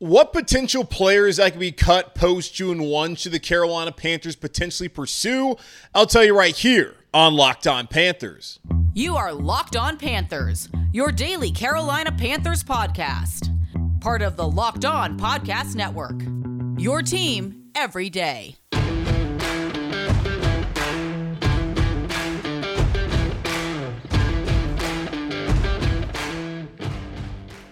What potential players that could be cut post June 1 should the Carolina Panthers potentially pursue? I'll tell you right here on Locked On Panthers. You are Locked On Panthers, your daily Carolina Panthers podcast. Part of the Locked On Podcast Network. Your team every day.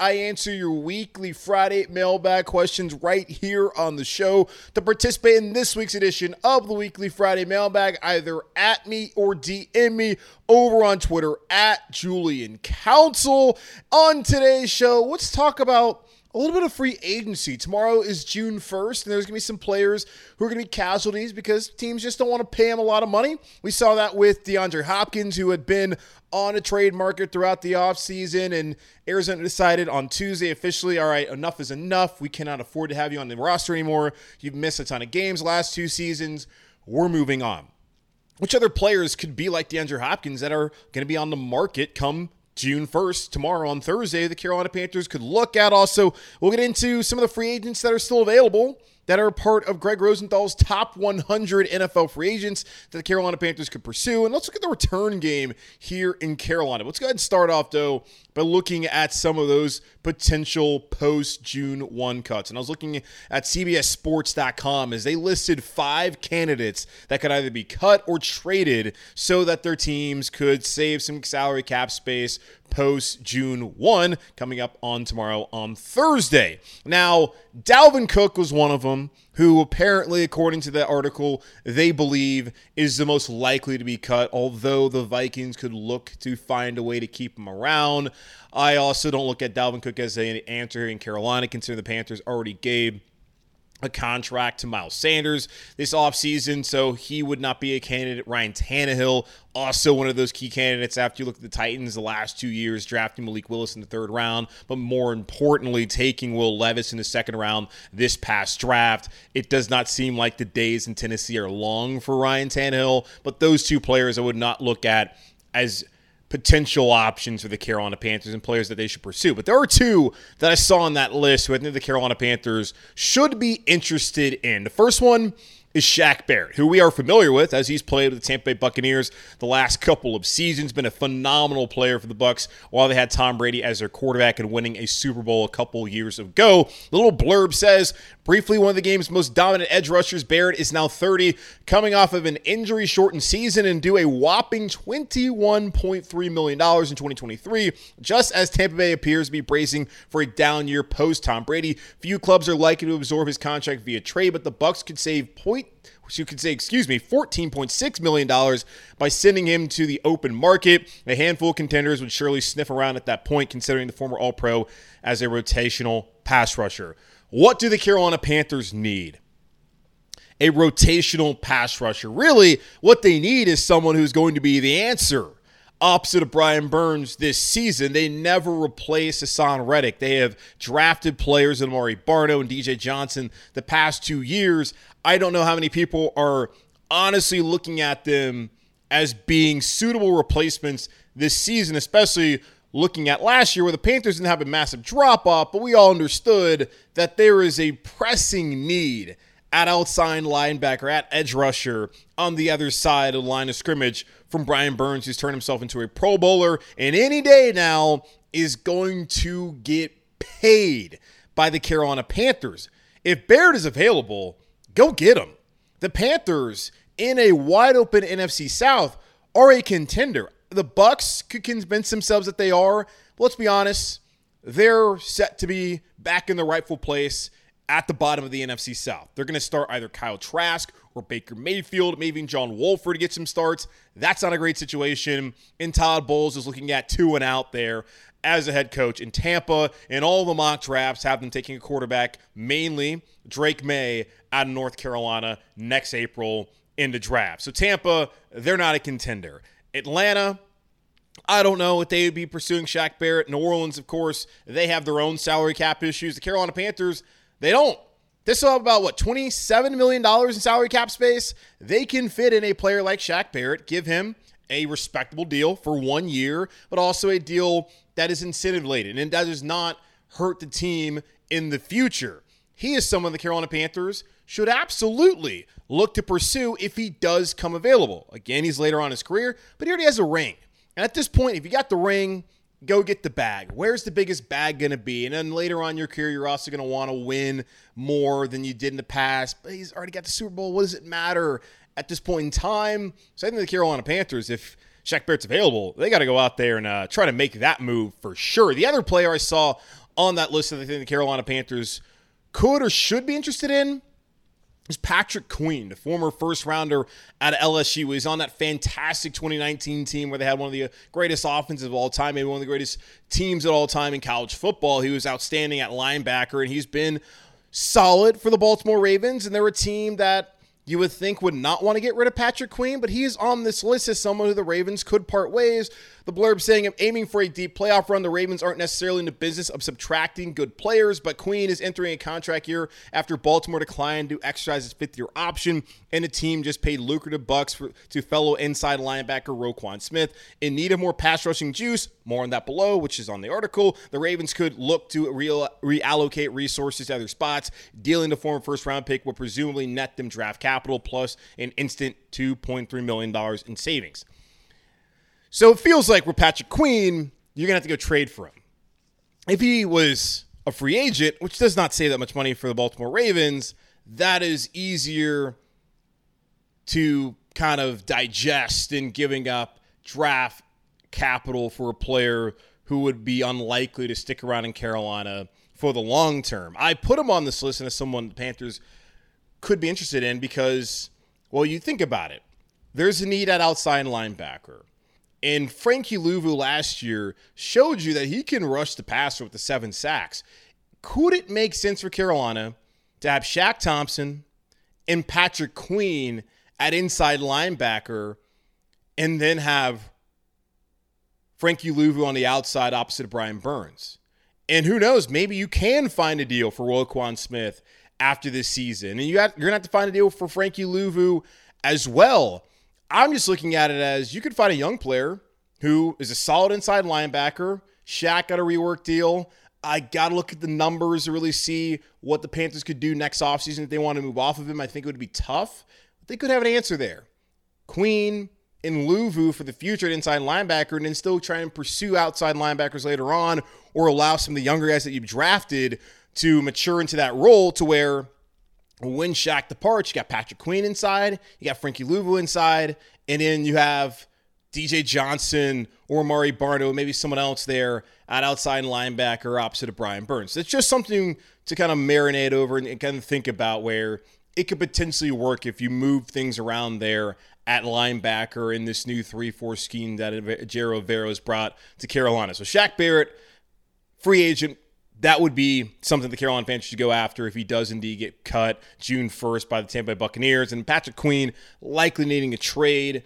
I answer your weekly Friday mailbag questions right here on the show. To participate in this week's edition of the weekly Friday mailbag, either at me or DM me over on Twitter at Julian Council. On today's show, let's talk about a little bit of free agency. Tomorrow is June 1st, and there's going to be some players who are going to be casualties because teams just don't want to pay them a lot of money. We saw that with DeAndre Hopkins, who had been on a trade market throughout the offseason, and Arizona decided on Tuesday officially, all right, enough is enough. We cannot afford to have you on the roster anymore. You've missed a ton of games last two seasons. We're moving on. Which other players could be like DeAndre Hopkins that are going to be on the market come June 1st, tomorrow on Thursday, the Carolina Panthers could look at. Also, we'll get into some of the free agents that are still available that are part of Gregg Rosenthal's top 100 NFL free agents that the Carolina Panthers could pursue. And let's look at the return game here in Carolina. Let's go ahead and start off, though, by looking at some of those potential post June 1 cuts. And I was looking at CBSSports.com as they listed five candidates that could either be cut or traded so that their teams could save some salary cap space post June 1 coming up on tomorrow on Thursday. Now, Dalvin Cook was one of them who apparently, according to that article, they believe is the most likely to be cut, although the Vikings could look to find a way to keep him around. I also don't look at Dalvin Cook as an answer in Carolina, considering the Panthers already gave a contract to Miles Sanders this offseason, so he would not be a candidate. Ryan Tannehill, also one of those key candidates after you look at the Titans the last two years, drafting Malik Willis in the third round, but more importantly, taking Will Levis in the second round this past draft. It does not seem like the days in Tennessee are long for Ryan Tannehill, but those two players I would not look at as – potential options for the Carolina Panthers and players that they should pursue. But there are two that I saw on that list who I think the Carolina Panthers should be interested in. The first one is Shaq Barrett, who we are familiar with as he's played with the Tampa Bay Buccaneers the last couple of seasons. Been a phenomenal player for the Bucs while they had Tom Brady as their quarterback and winning a Super Bowl a couple years ago. The little blurb says briefly one of the game's most dominant edge rushers. Barrett is now 30, coming off of an injury-shortened season and due a whopping 21.3 million dollars in 2023. Just as Tampa Bay appears to be bracing for a down year post Tom Brady, few clubs are likely to absorb his contract via trade, but the Bucs could save point which you could say, excuse me, $14.6 million by sending him to the open market. A handful of contenders would surely sniff around at that point, considering the former All Pro as a rotational pass rusher. What do the Carolina Panthers need? A rotational pass rusher. Really, what they need is someone who's going to be the answer opposite of Brian Burns this season. They never replace Haason Reddick. They have drafted players in Amaré Barno and DJ Johnson the past two years. I don't know how many people are honestly looking at them as being suitable replacements this season, especially looking at last year where the Panthers didn't have a massive drop off, but we all understood that there is a pressing need at outside linebacker, at edge rusher on the other side of the line of scrimmage from Brian Burns, who's turned himself into a Pro Bowler and any day now is going to get paid by the Carolina Panthers. If Barrett is available, go get them. The Panthers in a wide open NFC South are a contender. The Bucs could convince themselves that they are. let's be honest, they're set to be back in the rightful place at the bottom of the NFC South. They're going to start either Kyle Trask Baker Mayfield, maybe John Wolford to get some starts. That's not a great situation. And Todd Bowles is looking at two and out there as a head coach in Tampa, and all the mock drafts have them taking a quarterback, mainly Drake Maye out of North Carolina next April in the draft. So Tampa, they're not a contender. Atlanta, I don't know if they would be pursuing Shaq Barrett. New Orleans, of course, they have their own salary cap issues. The Carolina Panthers, they don't. They will have about, what, $27 million in salary cap space? They can fit in a player like Shaq Barrett, give him a respectable deal for one year, but also a deal that is incentive laden and that does not hurt the team in the future. He is someone the Carolina Panthers should absolutely look to pursue if he does come available. Again, he's later on his career, but he already has a ring. And at this point, if you got the ring, go get the bag. Where's the biggest bag going to be? And then later on your career, you're also going to want to win more than you did in the past. But he's already got the Super Bowl. What does it matter at this point in time? So I think the Carolina Panthers, if Shaq Barrett's available, they got to go out there and uh, try to make that move for sure. The other player I saw on that list that I think the Carolina Panthers could or should be interested in is Patrick Queen, the former first rounder at LSU. He's on that fantastic 2019 team where they had one of the greatest offenses of all time, maybe one of the greatest teams of all time in college football. He was outstanding at linebacker, and he's been solid for the Baltimore Ravens. And they're a team that you would think would not want to get rid of Patrick Queen, but he's on this list as someone who the Ravens could part ways the blurb saying, I'm aiming for a deep playoff run. The Ravens aren't necessarily in the business of subtracting good players, but Queen is entering a contract year after Baltimore declined to exercise his fifth year option, and the team just paid lucrative bucks for, to fellow inside linebacker Roquan Smith. In need of more pass rushing juice, more on that below, which is on the article. The Ravens could look to real, reallocate resources to other spots. Dealing the former first round pick will presumably net them draft capital plus an instant $2.3 million in savings. So it feels like with Patrick Queen, you're going to have to go trade for him. If he was a free agent, which does not save that much money for the Baltimore Ravens, that is easier to kind of digest in giving up draft capital for a player who would be unlikely to stick around in Carolina for the long term. I put him on this list as someone the Panthers could be interested in because, well, you think about it. There's a need at outside linebacker. And Frankie Luvu last year showed you that he can rush the passer with the seven sacks. Could it make sense for Carolina to have Shaq Thompson and Patrick Queen at inside linebacker and then have Frankie Luvu on the outside opposite of Brian Burns? And who knows, maybe you can find a deal for Roquan Smith after this season. And you you're going to have to find a deal for Frankie Luvu as well. I'm just looking at it as you could find a young player who is a solid inside linebacker. Shaq got a rework deal. I got to look at the numbers to really see what the Panthers could do next offseason if they want to move off of him. I think it would be tough, but they could have an answer there. Queen and Luvu for the future at inside linebacker, and then still try and pursue outside linebackers later on, or allow some of the younger guys that you've drafted to mature into that role to where when Shaq departs, you got Patrick Queen inside, you got Frankie Luvu inside, and then you have DJ Johnson or Mari Barno, maybe someone else there at outside linebacker opposite of Brian Burns. It's just something to kind of marinate over and kind of think about where it could potentially work if you move things around there at linebacker in this new 3 4 scheme that Ejiro Evero has brought to Carolina. So Shaq Barrett, free agent, that would be something the Carolina Panthers should go after if he does indeed get cut June 1st by the Tampa Bay Buccaneers. And Patrick Queen likely needing a trade.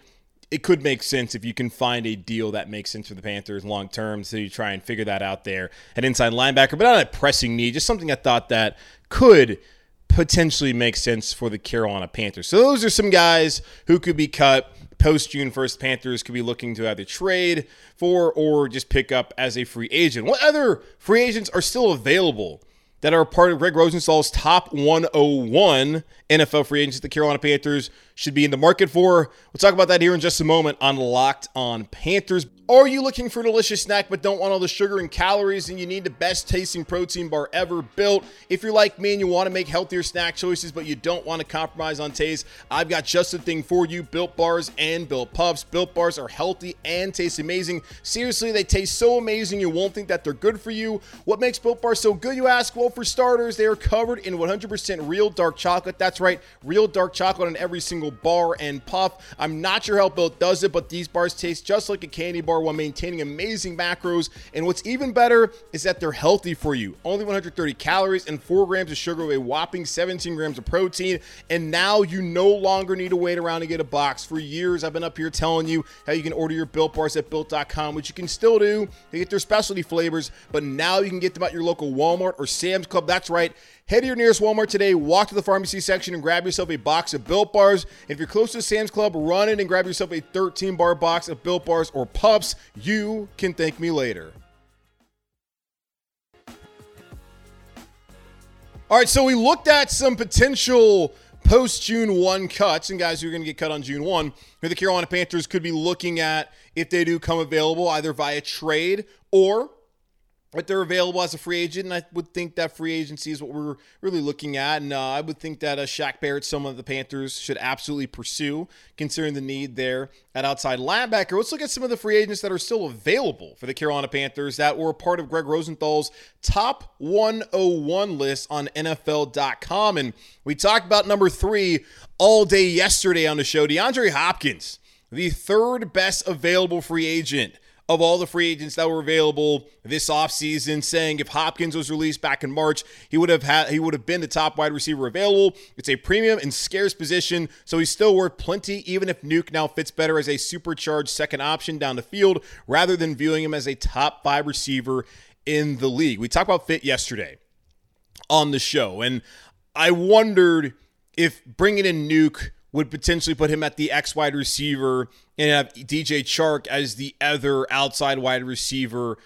It could make sense if you can find a deal that makes sense for the Panthers long term. So you try and figure that out there at inside linebacker, but not a pressing need, just something I thought that could potentially make sense for the Carolina Panthers. So those are some guys who could be cut post June 1st, Panthers could be looking to either trade for or just pick up as a free agent. What other free agents are still available that are part of Gregg Rosenthal's top 101 NFL free agents the Carolina Panthers should be in the market for? We'll talk about that here in just a moment on Locked on Panthers. Are you looking for a delicious snack but don't want all the sugar and calories and you need the best tasting protein bar ever built? If you're like me and you want to make healthier snack choices but you don't want to compromise on taste, I've got just the thing for you Built Bars and Built Puffs. Built Bars are healthy and taste amazing. Seriously, they taste so amazing you won't think that they're good for you. What makes Built Bars so good, you ask? Well, for starters, they are covered in 100% real dark chocolate. That's right, real dark chocolate in every single single bar and puff. I'm not sure how Built does it, but these bars taste just like a candy bar while maintaining amazing macros. And what's even better is that they're healthy for you. Only 130 calories and 4 grams of sugar with a whopping 17 grams of protein. And now you no longer need to wait around to get a box. For years, I've been up here telling you how you can order your Built bars at Built.com, which you can still do to get their specialty flavors. But now you can get them at your local Walmart or Sam's Club. That's right. Head to your nearest Walmart today, walk to the pharmacy section, and grab yourself a box of Built Bars. If you're close to Sam's Club, run in and grab yourself a 13 bar box of Built Bars or Pups. You can thank me later. All right, so we looked at some potential post June 1 cuts and guys who are going to get cut on June 1 who the Carolina Panthers could be looking at if they do come available either via trade or if they're available as a free agent, and I would think that free agency is what we're really looking at. And uh, I would think that uh, Shaq Barrett, some of the Panthers should absolutely pursue, considering the need there at outside linebacker. Let's look at some of the free agents that are still available for the Carolina Panthers that were part of Gregg Rosenthal's top 101 list on NFL.com. And we talked about number three all day yesterday on the show DeAndre Hopkins, the third best available free agent of all the free agents that were available this offseason, saying if Hopkins was released back in March, he would have had he would have been the top wide receiver available. It's a premium and scarce position, so he's still worth plenty, even if Nuke now fits better as a supercharged second option down the field, rather than viewing him as a top five receiver in the league. We talked about fit yesterday on the show, and I wondered if bringing in Nuke would potentially put him at the X wide receiver and have DJ Chark as the other outside wide receiver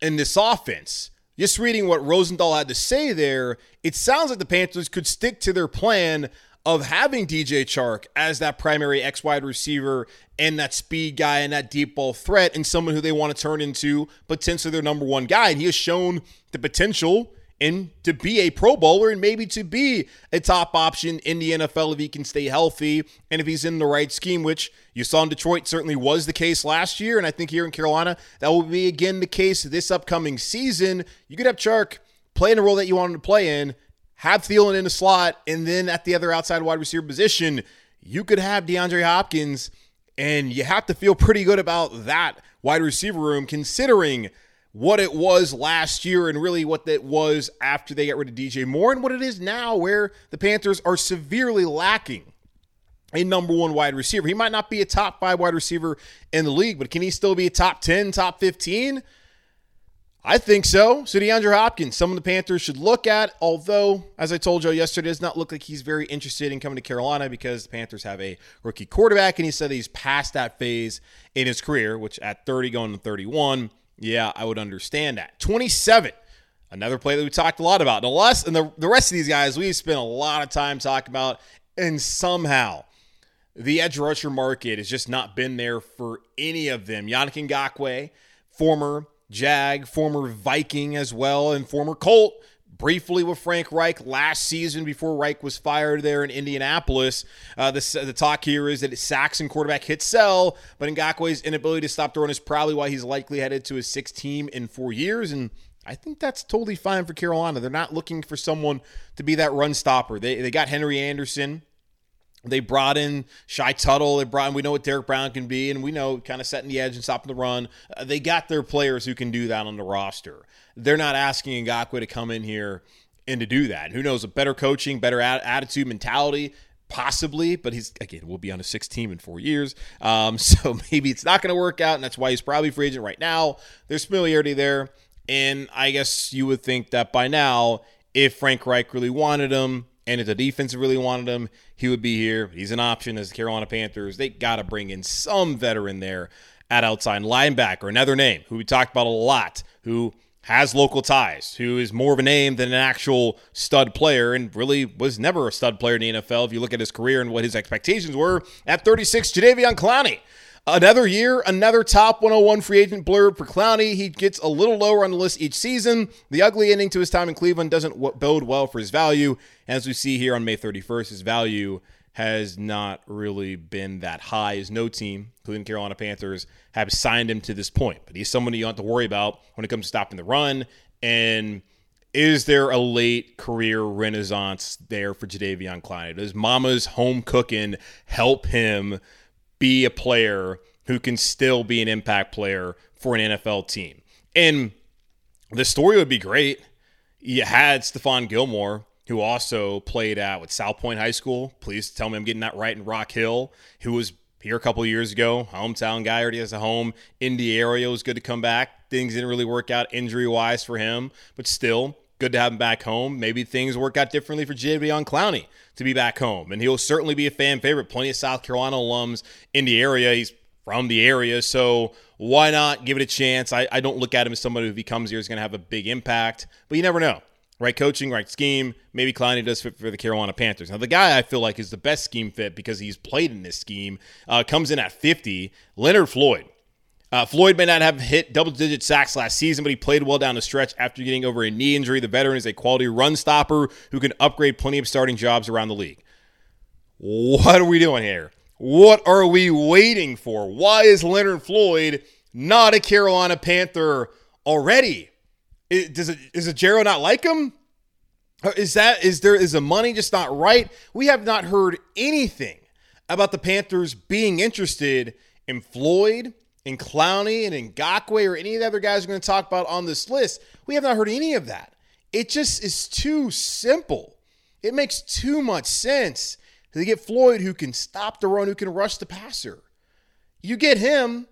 in this offense. Just reading what Rosenthal had to say there, it sounds like the Panthers could stick to their plan of having DJ Chark as that primary X wide receiver and that speed guy and that deep ball threat and someone who they want to turn into potentially their number one guy. And he has shown the potential and to be a Pro Bowler and maybe to be a top option in the NFL if he can stay healthy and if he's in the right scheme, which you saw in Detroit certainly was the case last year. And I think here in Carolina, that will be again the case this upcoming season. You could have Chark play in a role that you want him to play in, have Thielen in the slot, and then at the other outside wide receiver position, you could have DeAndre Hopkins. And you have to feel pretty good about that wide receiver room considering what it was last year and really what that was after they got rid of DJ Moore and what it is now, where the Panthers are severely lacking a number one wide receiver. He might not be a top five wide receiver in the league, but can he still be a top 10, top 15? I think so. So DeAndre Hopkins, some of the Panthers should look at, although, as I told you yesterday, does not look like he's very interested in coming to Carolina because the Panthers have a rookie quarterback, and he said he's past that phase in his career, which at 30 going to 31 yeah, I would understand that. 27. Another play that we talked a lot about. The less and the, the rest of these guys we've spent a lot of time talking about, and somehow the edge rusher market has just not been there for any of them. Yannick Ngakoue, former Jag, former Viking as well, and former Colt briefly with Frank Reich last season before Reich was fired there in Indianapolis. Uh, the, the talk here is that Saxon quarterback hit sell, but Ngakoue's inability to stop throwing is probably why he's likely headed to his sixth team in four years. And I think that's totally fine for Carolina. They're not looking for someone to be that run stopper. They, they got Henry Anderson. They brought in Shy Tuttle. They brought in, we know what Derrick Brown can be, and we know kind of setting the edge and stopping the run. Uh, they got their players who can do that on the roster they're not asking Ngakoue to come in here and to do that. And Who knows? A better coaching, better attitude, mentality, possibly. But he's again, will be on a six team in four years, um, so maybe it's not going to work out, and that's why he's probably free agent right now. There's familiarity there, and I guess you would think that by now, if Frank Reich really wanted him. And if the defense really wanted him, he would be here. He's an option as the Carolina Panthers. They got to bring in some veteran there at outside linebacker. Another name who we talked about a lot, who has local ties, who is more of a name than an actual stud player, and really was never a stud player in the NFL. If you look at his career and what his expectations were at 36, Jadeveon Clowney. Another year, another top 101 free agent blurb for Clowney. He gets a little lower on the list each season. The ugly ending to his time in Cleveland doesn't bode well for his value. As we see here on May 31st, his value has not really been that high as no team, including Carolina Panthers, have signed him to this point. But he's someone you don't have to worry about when it comes to stopping the run. And is there a late career renaissance there for Jadeveon Clowney? Does Mama's home cooking help him be a player who can still be an impact player for an NFL team? And the story would be great. You had Stephon Gilmore, who also played at with South Point High School. Please tell me I'm getting that right in Rock Hill, who was here a couple years ago. Hometown guy already has a home in the area. Was good to come back. Things didn't really work out injury wise for him, but still good to have him back home. Maybe things work out differently for Jadeveon Clowney to be back home, and he'll certainly be a fan favorite. Plenty of South Carolina alums in the area. He's from the area, so why not give it a chance? I, I don't look at him as somebody who, if he comes here, is going to have a big impact, but you never know right coaching, right scheme. Maybe Clowney does fit for the Carolina Panthers. Now, the guy I feel like is the best scheme fit because he's played in this scheme uh, comes in at 50, Leonard Floyd. Uh, Floyd may not have hit double digit sacks last season, but he played well down the stretch after getting over a knee injury. The veteran is a quality run stopper who can upgrade plenty of starting jobs around the league. What are we doing here? What are we waiting for? Why is Leonard Floyd not a Carolina Panther already? Is, does it is it Jero not like him? Is that is there is the money just not right? We have not heard anything about the Panthers being interested in Floyd, in Clowney, and in Ngakoue, or any of the other guys we're going to talk about on this list. We have not heard any of that. It just is too simple. It makes too much sense to get Floyd who can stop the run, who can rush the passer. You get him,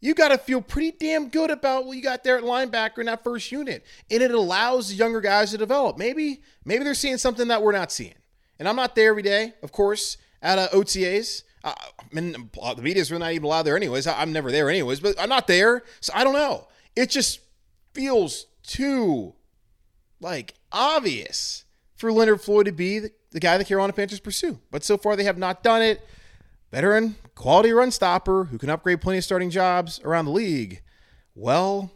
you got to feel pretty damn good about what you got there at linebacker in that first unit. And it allows the younger guys to develop. Maybe, maybe they're seeing something that we're not seeing. And I'm not there every day, of course, at uh, OTAs. I mean, the media's really not even allowed there anyways. I, I'm never there anyways, but I'm not there. So I don't know. It just feels too, like, obvious for Leonard Floyd to be the, the guy the Carolina Panthers pursue. But so far, they have not done it veteran, quality run stopper who can upgrade plenty of starting jobs around the league. Well,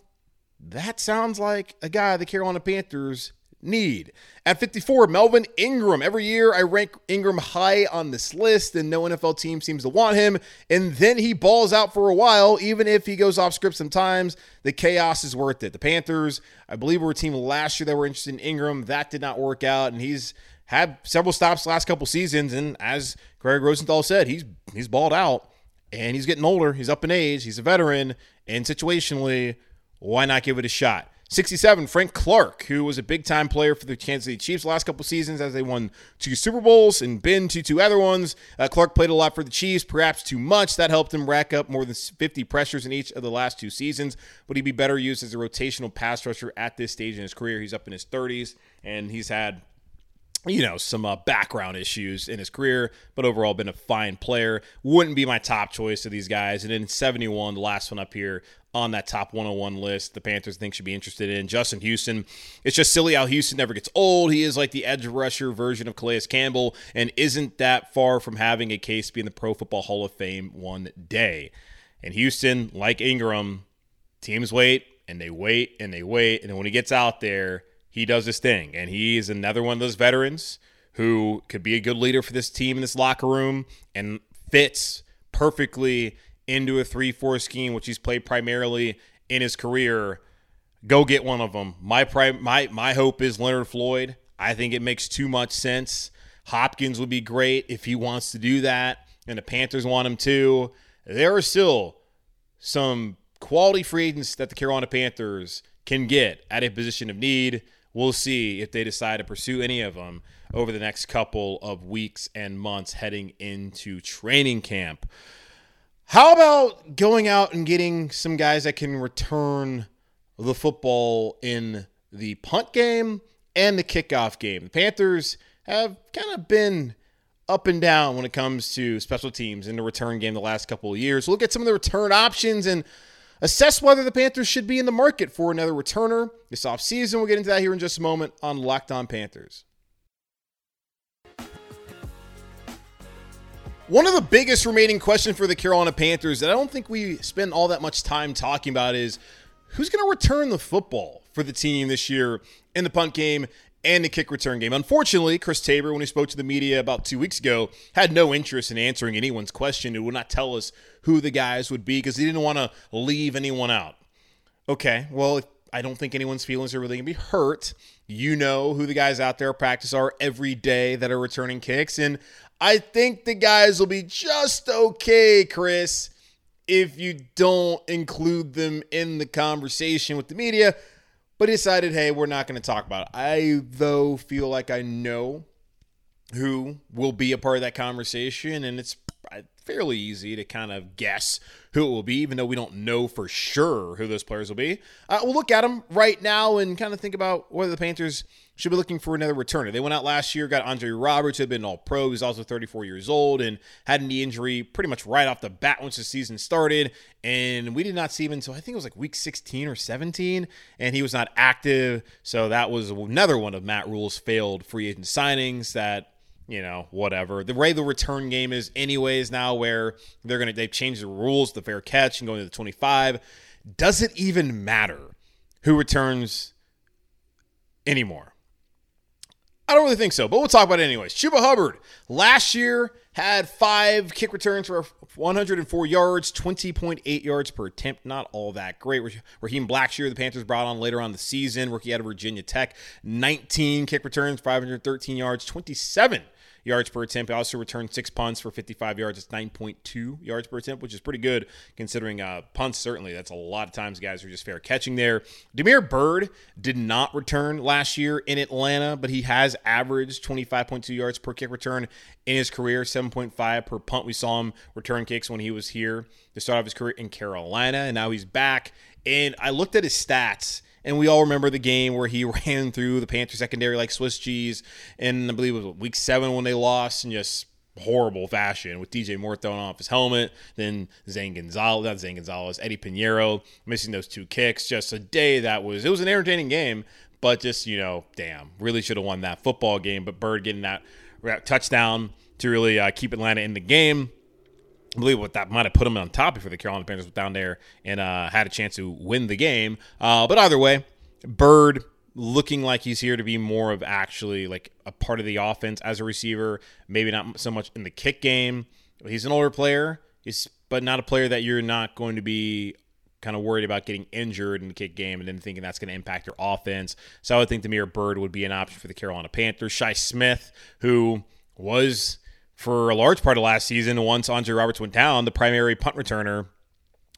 that sounds like a guy the Carolina Panthers need. At 54, Melvin Ingram. Every year I rank Ingram high on this list, and no NFL team seems to want him. And then he balls out for a while, even if he goes off script sometimes. The chaos is worth it. The Panthers, I believe, were a team last year that were interested in Ingram. That did not work out, and he's had several stops last couple seasons, and as Gregg Rosenthal said, he's he's balled out and he's getting older. He's up in age. He's a veteran, and situationally, why not give it a shot? 67, Frank Clark, who was a big time player for the Kansas City Chiefs last couple seasons as they won two Super Bowls and been to two other ones. Uh, Clark played a lot for the Chiefs, perhaps too much. That helped him rack up more than 50 pressures in each of the last two seasons. But he'd be better used as a rotational pass rusher at this stage in his career. He's up in his 30s, and he's had you know, some uh, background issues in his career, but overall been a fine player. Wouldn't be my top choice of these guys. And in 71, the last one up here on that top 101 list, the Panthers think should be interested in Justin Houston. It's just silly how Houston never gets old. He is like the edge rusher version of Calais Campbell and isn't that far from having a case to be in the Pro Football Hall of Fame one day. And Houston, like Ingram, teams wait and they wait and they wait. And when he gets out there, he does his thing. And he is another one of those veterans who could be a good leader for this team in this locker room and fits perfectly into a 3 4 scheme, which he's played primarily in his career. Go get one of them. My, my, my hope is Leonard Floyd. I think it makes too much sense. Hopkins would be great if he wants to do that, and the Panthers want him too. There are still some quality free agents that the Carolina Panthers can get at a position of need we'll see if they decide to pursue any of them over the next couple of weeks and months heading into training camp. How about going out and getting some guys that can return the football in the punt game and the kickoff game? The Panthers have kind of been up and down when it comes to special teams in the return game the last couple of years. We'll look at some of the return options and assess whether the Panthers should be in the market for another returner this offseason. We'll get into that here in just a moment on Locked On Panthers. One of the biggest remaining questions for the Carolina Panthers that I don't think we spend all that much time talking about is who's going to return the football for the team this year in the punt game and the kick return game. Unfortunately, Chris Tabor, when he spoke to the media about two weeks ago, had no interest in answering anyone's question. He would not tell us who the guys would be because he didn't want to leave anyone out. Okay, well, I don't think anyone's feelings are really going to be hurt. You know who the guys out there practice are every day that are returning kicks. And I think the guys will be just okay, Chris, if you don't include them in the conversation with the media. But he decided, hey, we're not going to talk about it. I, though, feel like I know who will be a part of that conversation, and it's fairly easy to kind of guess who it will be, even though we don't know for sure who those players will be. Uh, we'll look at them right now and kind of think about whether the Panthers should be looking for another returner. They went out last year, got Andre Roberts, who had been all pro. He's also 34 years old and had a knee injury pretty much right off the bat once the season started. And we did not see him until I think it was like week 16 or 17, and he was not active. So that was another one of Matt Rhule's failed free agent signings that you know, whatever. The way the return game is, anyways, now where they're gonna they've changed the rules, the fair catch and going to the 25. Does it even matter who returns anymore? I don't really think so, but we'll talk about it anyways. Chuba Hubbard last year had five kick returns for 104 yards, 20.8 yards per attempt. Not all that great. Raheem Blackshear, the Panthers brought on later on the season, rookie out of Virginia Tech, 19 kick returns, 513 yards, 27 yards per attempt. He also returned six punts for 55 yards. It's 9.2 yards per attempt, which is pretty good considering uh, punts, certainly. That's a lot of times guys are just fair catching there. Damiere Byrd did not return last year in Atlanta, but he has averaged 25.2 yards per kick return in his career, 7.5 per punt. We saw him return kicks when he was here to start off his career in Carolina, and now he's back. And I looked at his stats and we all remember the game where he ran through the Panther secondary like Swiss cheese. And I believe it was week seven when they lost and just horrible fashion with DJ Moore throwing off his helmet, then Zane Gonzalez, not Zane Gonzalez, Eddy Piñeiro missing those two kicks. Just a day that was, it was an entertaining game, but just, you know, damn, really should have won that football game. But Byrd getting that touchdown to really uh, keep Atlanta in the game. I believe what that might have put them on top before the Carolina Panthers went down there and uh, had a chance to win the game. Uh, but either way, Byrd looking like he's here to be more of actually like a part of the offense as a receiver, maybe not so much in the kick game. He's an older player, he's, but not a player that you're not going to be kind of worried about getting injured in the kick game and then thinking that's going to impact your offense. So I would think Damiere Byrd would be an option for the Carolina Panthers. Shi Smith, who was for a large part of last season, once Andre Roberts went down, the primary punt returner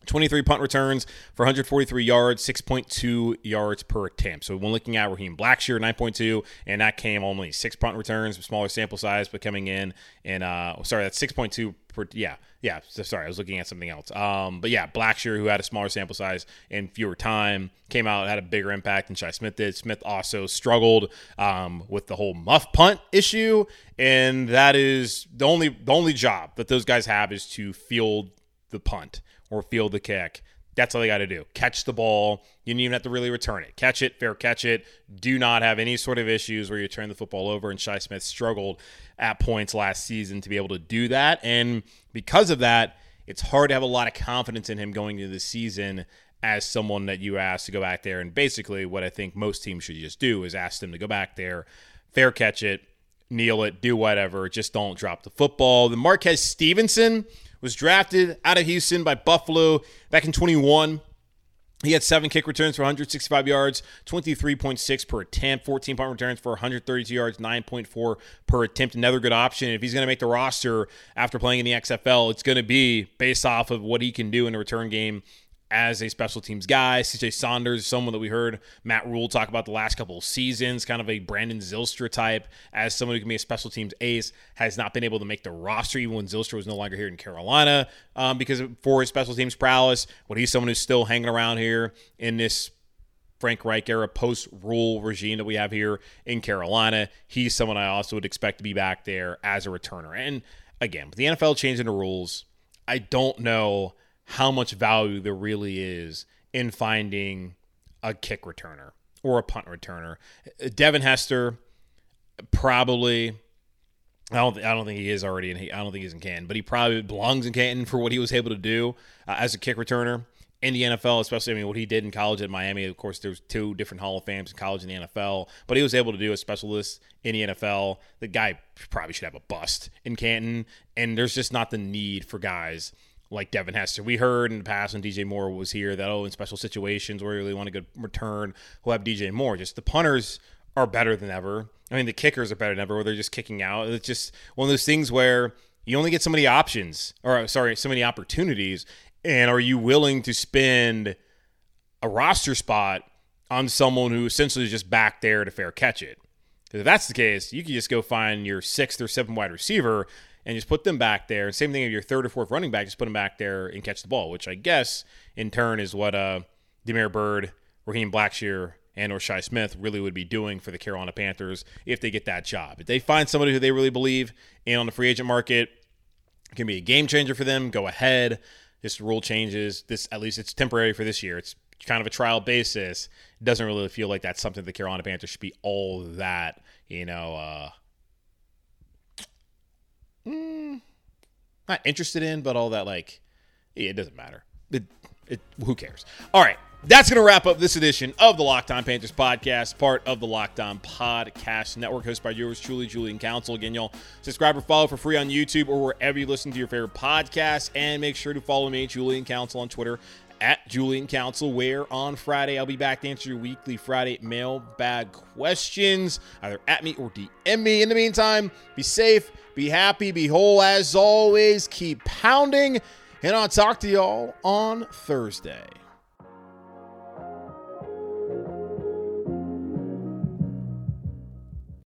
23 punt returns for 143 yards, 6.2 yards per attempt. So when looking at Raheem Blackshear, 9.2, and that came only six punt returns, smaller sample size, but coming in and uh, sorry, that's 6.2 per. Yeah, yeah. So sorry, I was looking at something else. Um, but yeah, Blackshear, who had a smaller sample size and fewer time, came out had a bigger impact than Shi Smith did. Smith also struggled um, with the whole muff punt issue, and that is the only the only job that those guys have is to field the punt or field the kick. That's all they got to do. Catch the ball. You don't even have to really return it. Catch it, fair catch it. Do not have any sort of issues where you turn the football over. And Shi Smith struggled at points last season to be able to do that. And because of that, it's hard to have a lot of confidence in him going into the season as someone that you ask to go back there. And basically, what I think most teams should just do is ask them to go back there, fair catch it, kneel it, do whatever. Just don't drop the football. The Marquez Stevenson was drafted out of Houston by Buffalo back in 21. He had seven kick returns for 165 yards, 23.6 per attempt, 14 punt returns for 132 yards, 9.4 per attempt. Another good option. If he's going to make the roster after playing in the XFL, it's going to be based off of what he can do in the return game as a special teams guy. CJ Saunders, someone that we heard Matt Rhule talk about the last couple of seasons, kind of a Brandon Zylstra type, as someone who can be a special teams ace, has not been able to make the roster even when Zilstra was no longer here in Carolina um, because of for his special teams prowess. But he's someone who's still hanging around here in this Frank Reich era post Rhule regime that we have here in Carolina. He's someone I also would expect to be back there as a returner. And again, with the NFL changing the rules, I don't know – how much value there really is in finding a kick returner or a punt returner. Devin Hester probably I don't. I don't think he is already in. I don't think he's in Canton, but he probably belongs in Canton for what he was able to do uh, as a kick returner in the NFL. Especially, I mean, what he did in college at Miami. Of course, there's two different Hall of Fames in college and the NFL, but he was able to do a specialist in the NFL. The guy probably should have a bust in Canton, and there's just not the need for guys like Devin Hester. We heard in the past when DJ Moore was here that, oh, in special situations where you really want a good return, we'll have DJ Moore. Just the punters are better than ever. I mean, the kickers are better than ever, where they're just kicking out. It's just one of those things where you only get so many options, or sorry, so many opportunities. And are you willing to spend a roster spot on someone who essentially is just back there to fair catch it? Because if that's the case, you can just go find your sixth or seventh wide receiver and just put them back there. Same thing if your third or fourth running back, just put them back there and catch the ball, which I guess in turn is what uh, Damiere Byrd, Raheem Blackshear, and or Shi Smith really would be doing for the Carolina Panthers if they get that job. If they find somebody who they really believe in on the free agent market, can be a game changer for them. Go ahead. This rule changes. This at least it's temporary for this year. It's kind of a trial basis. It doesn't really feel like that's something the Carolina Panthers should be all that, you know, uh, not interested in, but all that like it doesn't matter. It, it who cares? All right. That's going to wrap up this edition of the Locked On Panthers podcast, part of the Locked On Podcast Network, hosted by yours truly, Julian Council. Again, y'all subscribe or follow for free on YouTube or wherever you listen to your favorite podcasts. And make sure to follow me, Julian Council, on Twitter at Julian Council, where on Friday I'll be back to answer your weekly Friday mailbag questions, either at me or DM me. In the meantime, be safe, be happy, be whole as always. Keep pounding, and I'll talk to y'all on Thursday.